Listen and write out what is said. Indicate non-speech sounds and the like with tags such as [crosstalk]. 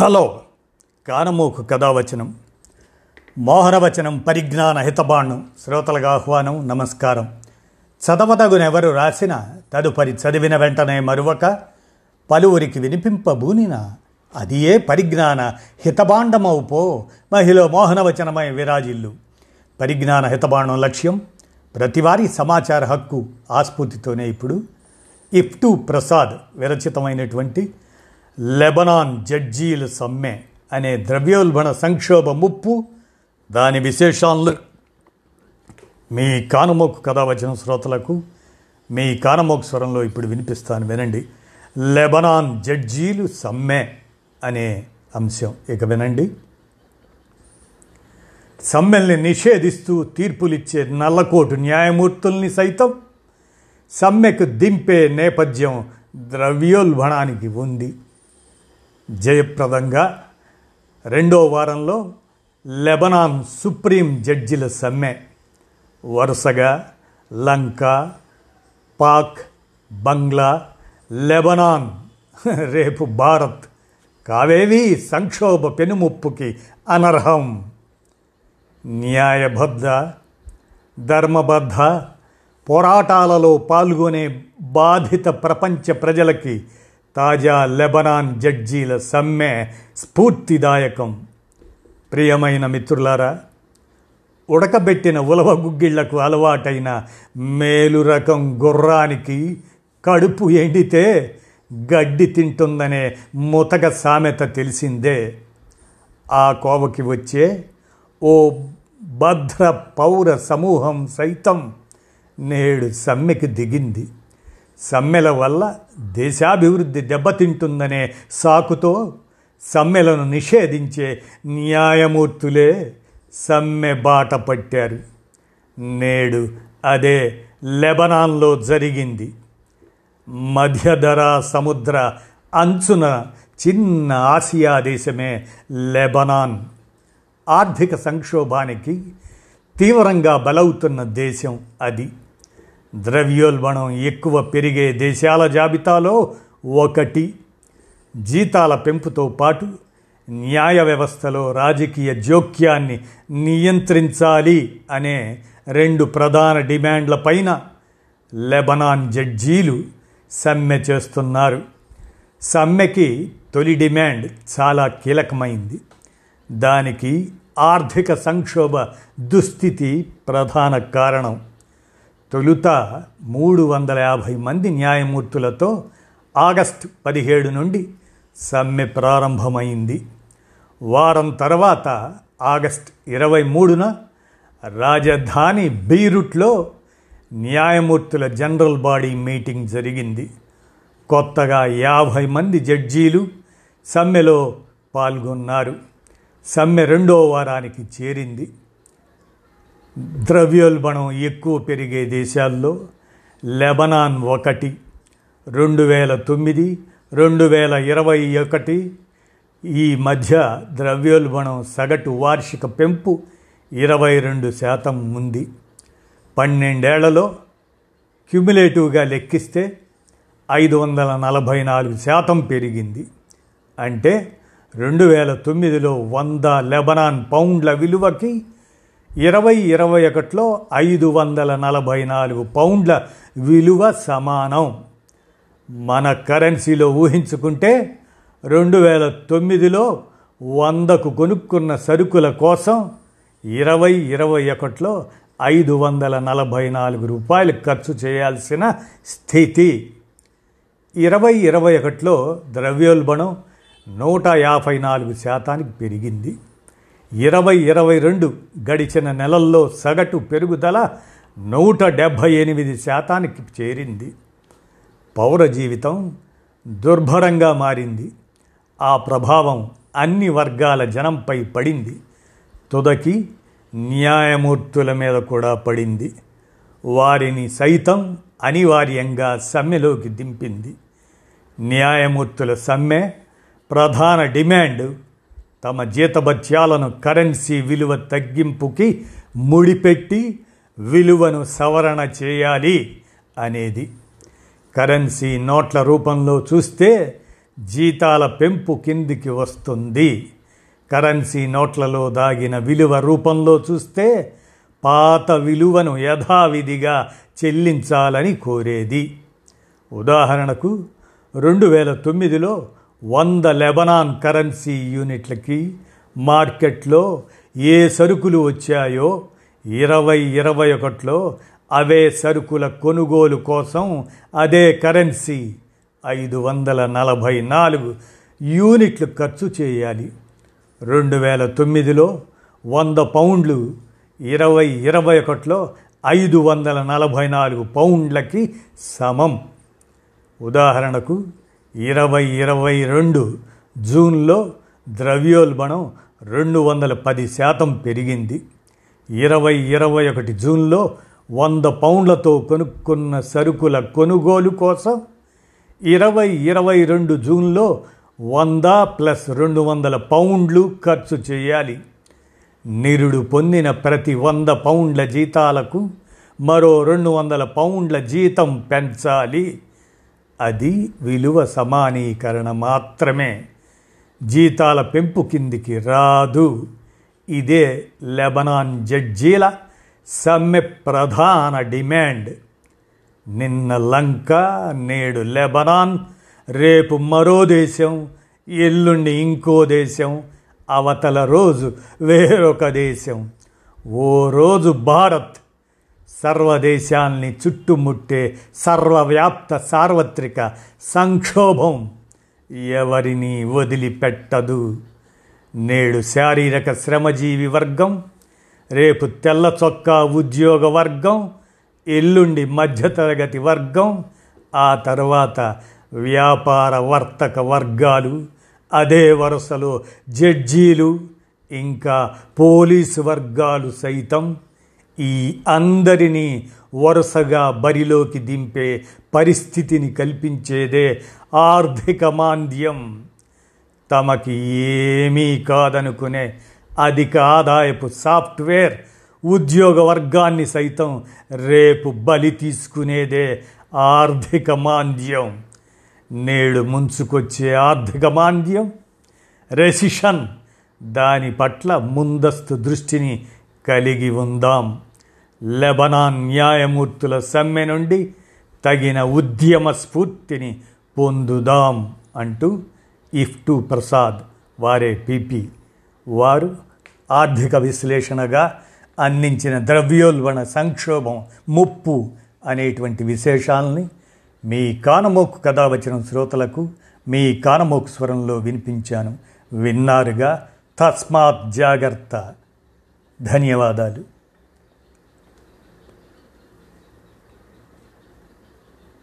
Hello. కానమోకు కథావచనం. మోహనవచనం పరిజ్ఞాన హితబాణం. శ్రోతలకు ఆహ్వానం నమస్కారం. చదవదగునెవరు రాసిన తదుపరి చదివిన వెంటనే మరువక పలువురికి వినిపింపబూనిన అది ఏ పరిజ్ఞాన హితబాండమవు పో. మహిళ మోహనవచనమై విరాజిల్లు. పరిజ్ఞాన హితబాణం లక్ష్యం ప్రతివారీ సమాచార హక్కు ఆస్ఫూర్తితోనే ఇప్పుడు. ఇఫ్టు ప్రసాద్ విరచితమైనటువంటి లెబనాన్ జడ్జీలు సమ్మె అనే ద్రవ్యోల్బణ సంక్షోభ ముప్పు దాని విశేషాలు. మీ కానమోకు కథ వచ్చిన శ్రోతలకు మీ కానమోకు స్వరంలో ఇప్పుడు వినిపిస్తాను వినండి. లెబనాన్ జడ్జీలు సమ్మె అనే అంశం. ఇక వినండి. సమ్మెల్ని నిషేధిస్తూ తీర్పులిచ్చే నల్లకోటు న్యాయమూర్తుల్ని సైతం సమ్మెకు దింపే నేపథ్యం ద్రవ్యోల్బణానికి ఉంది. జయప్రదంగా రెండో వారంలో లెబనాన్ సుప్రీం జడ్జిల సమ్మె. వరుసగా లంక పాక్ బంగ్లా లెబనాన్ [laughs] రేపు భారత్. కావేవి సంక్షోభ పెనుముప్పుకి అనర్హం. న్యాయబద్ధ ధర్మబద్ధ పోరాటాలలో పాల్గొనే బాధిత ప్రపంచ ప్రజలకి తాజా లెబనాన్ జడ్జీల సమ్మె స్ఫూర్తిదాయకం. ప్రియమైన మిత్రులారా ఉడకబెట్టిన ఉలవ గుగ్గిళ్ళకు అలవాటైన మేలు రకం గుర్రానికి కడుపు ఎండితే గడ్డి తింటుందనే ముతక సామెత తెలిసిందే. ఆ కోవకి వచ్చే ఓ భద్ర పౌర సమూహం సైతం నేడు సమ్మెకి దిగింది. సమ్మెల వల్ల దేశాభివృద్ధి దెబ్బతింటుందనే సాకుతో సమ్మెలను నిషేధించే న్యాయమూర్తులే సమ్మె బాట పట్టారు. నేడు అదే లెబనాన్లో జరిగింది. మధ్యధరా సముద్ర అంచున చిన్న ఆసియా దేశమే లెబనాన్. ఆర్థిక సంక్షోభానికి తీవ్రంగా బలవుతున్న దేశం అది. ద్రవ్యోల్బణం ఎక్కువ పెరిగే దేశాల జాబితాలో ఒకటి జీతాల పెంపుతో పాటు న్యాయ వ్యవస్థలో రాజకీయ జోక్యాన్ని నియంత్రించాలి అనే రెండు ప్రధాన డిమాండ్లపైన లెబనాన్ జడ్జీలు సమ్మె చేస్తున్నారు. సమ్మెకి తొలి డిమాండ్ చాలా కీలకమైంది. దానికి ఆర్థిక సంక్షోభ దుస్థితి ప్రధాన కారణం. తొలుత మూడు వందల యాభై మంది న్యాయమూర్తులతో ఆగస్టు పదిహేడు నుండి సమ్మె ప్రారంభమైంది. వారం తర్వాత ఆగస్ట్ ఇరవై మూడున రాజధాని బీరుట్లో న్యాయమూర్తుల జనరల్ బాడీ మీటింగ్ జరిగింది. కొత్తగా యాభై మంది జడ్జీలు సమ్మెలో పాల్గొన్నారు. సమ్మె రెండో వారానికి చేరింది. ద్రవ్యోల్బణం ఎక్కువ పెరిగే దేశాల్లో లెబనాన్ ఒకటి రెండు వేల తొమ్మిది రెండు వేల ఇరవై ఒకటి ఈ మధ్య ద్రవ్యోల్బణం సగటు వార్షిక పెంపు ఇరవై రెండు శాతం ఉంది. పన్నెండేళ్ళలో క్యుములేటివ్గా లెక్కిస్తే ఐదు వందల నలభై నాలుగు శాతం పెరిగింది. అంటే రెండు వేల తొమ్మిదిలో వంద లెబనాన్ పౌండ్ల విలువకి ఇరవై ఇరవై ఒకటిలో ఐదు వందల నలభై నాలుగు పౌండ్ల విలువ సమానం. మన కరెన్సీలో ఊహించుకుంటే రెండు వేల తొమ్మిదిలో వందకు కొనుక్కున్న సరుకుల కోసం ఇరవై ఇరవై ఒకటిలో ఐదు వందల నలభై నాలుగు రూపాయలు ఖర్చు చేయాల్సిన స్థితి. ఇరవై ఇరవై ఒకటిలో ద్రవ్యోల్బణం నూట యాభై నాలుగు శాతానికి పెరిగింది. ఇరవై ఇరవై రెండు గడిచిన నెలల్లో సగటు పెరుగుదల నూట డెబ్భై ఎనిమిది శాతానికి చేరింది. పౌర జీవితం దుర్భరంగా మారింది. ఆ ప్రభావం అన్ని వర్గాల జనంపై పడింది. తుదకి న్యాయమూర్తుల మీద కూడా పడింది. వారిని సైతం అనివార్యంగా సమ్మెలోకి దింపింది. న్యాయమూర్తుల సమ్మె ప్రధాన డిమాండ్ తమ జీతభత్యాలను కరెన్సీ విలువ తగ్గింపుకి ముడిపెట్టి విలువను సవరణ చేయాలి అనేది. కరెన్సీ నోట్ల రూపంలో చూస్తే జీతాల పెంపు కిందికి వస్తుంది. కరెన్సీ నోట్లలో దాగిన విలువ రూపంలో చూస్తే పాత విలువను యథావిధిగా చెల్లించాలని కోరేది. ఉదాహరణకు రెండు వేల తొమ్మిదిలో వంద లెబనాన్ కరెన్సీ యూనిట్లకి మార్కెట్లో ఏ సరుకులు వచ్చాయో ఇరవై ఇరవై ఒకటిలో అవే సరుకుల కొనుగోలు కోసం అదే కరెన్సీ ఐదు వందల నలభై నాలుగు యూనిట్లు ఖర్చు చేయాలి. రెండు వేల తొమ్మిదిలో వంద పౌండ్లు ఇరవై ఇరవై ఒకటిలో ఐదు వందల నలభై నాలుగు పౌండ్లకి సమం. ఉదాహరణకు ఇరవై ఇరవై రెండు జూన్లో ద్రవ్యోల్బణం రెండు వందల పది శాతం పెరిగింది. ఇరవై ఇరవై ఒకటి జూన్లో వంద పౌండ్లతో కొనుక్కున్న సరుకుల కొనుగోలు కోసం ఇరవై ఇరవై రెండు జూన్లో వంద ప్లస్ రెండు వందల పౌండ్లు ఖర్చు చేయాలి. నిరుడు పొందిన ప్రతి వంద పౌండ్ల జీతాలకు మరో రెండు వందల పౌండ్ల జీతం పెంచాలి. అది విలువ సమానీకరణ మాత్రమే జీతాల పెంపు కిందికి రాదు. ఇదే లెబనాన్ జడ్జీల సమ్మె ప్రధాన డిమాండ్. నిన్న లంక నేడు లెబనాన్ రేపు మరో దేశం ఎల్లుండి ఇంకో దేశం అవతల రోజు వేరొక దేశం. ఓ రోజు భారత్ సర్వదేశాల్ని చుట్టుముట్టే సర్వవ్యాప్త సార్వత్రిక సంక్షోభం ఎవరిని వదిలిపెట్టదు నేడు శారీరక శ్రమజీవి వర్గం రేపు తెల్ల చొక్కా ఉద్యోగ వర్గం ఎల్లుండి మధ్యతరగతి వర్గం ఆ తర్వాత వ్యాపార వర్తక వర్గాలు అదే వరుసలో జడ్జీలు ఇంకా పోలీసు వర్గాలు సైతం ఈ అందరినీ వరుసగా బరిలోకి దింపే పరిస్థితిని కల్పించేదే ఆర్థిక మాంద్యం. తమకి ఏమీ కాదనుకునే అధిక ఆదాయపు సాఫ్ట్వేర్ ఉద్యోగ వర్గాన్ని సైతం రేపు బలి తీసుకునేదే ఆర్థిక మాంద్యం. నేడు ముంచుకొచ్చే ఆర్థిక మాంద్యం? రెసిషన్. దాని పట్ల ముందస్తు దృష్టిని కలిగి ఉందాం. లెబనాన్ న్యాయమూర్తుల సమ్మె నుండి తగిన ఉద్యమ స్ఫూర్తిని పొందుదాం అంటూ ఇఫ్టు ప్రసాద్ వారే పిపి. వారు ఆర్థిక విశ్లేషణగా అందించిన ద్రవ్యోల్బణ సంక్షోభం ముప్పు అనేటువంటి విశేషాలని మీ కానమోకు కథ వచ్చిన శ్రోతలకు మీ కానమోకు స్వరంలో వినిపించాను. విన్నారుగా తస్మాత్ జాగ్రత్త. ధన్యవాదాలు.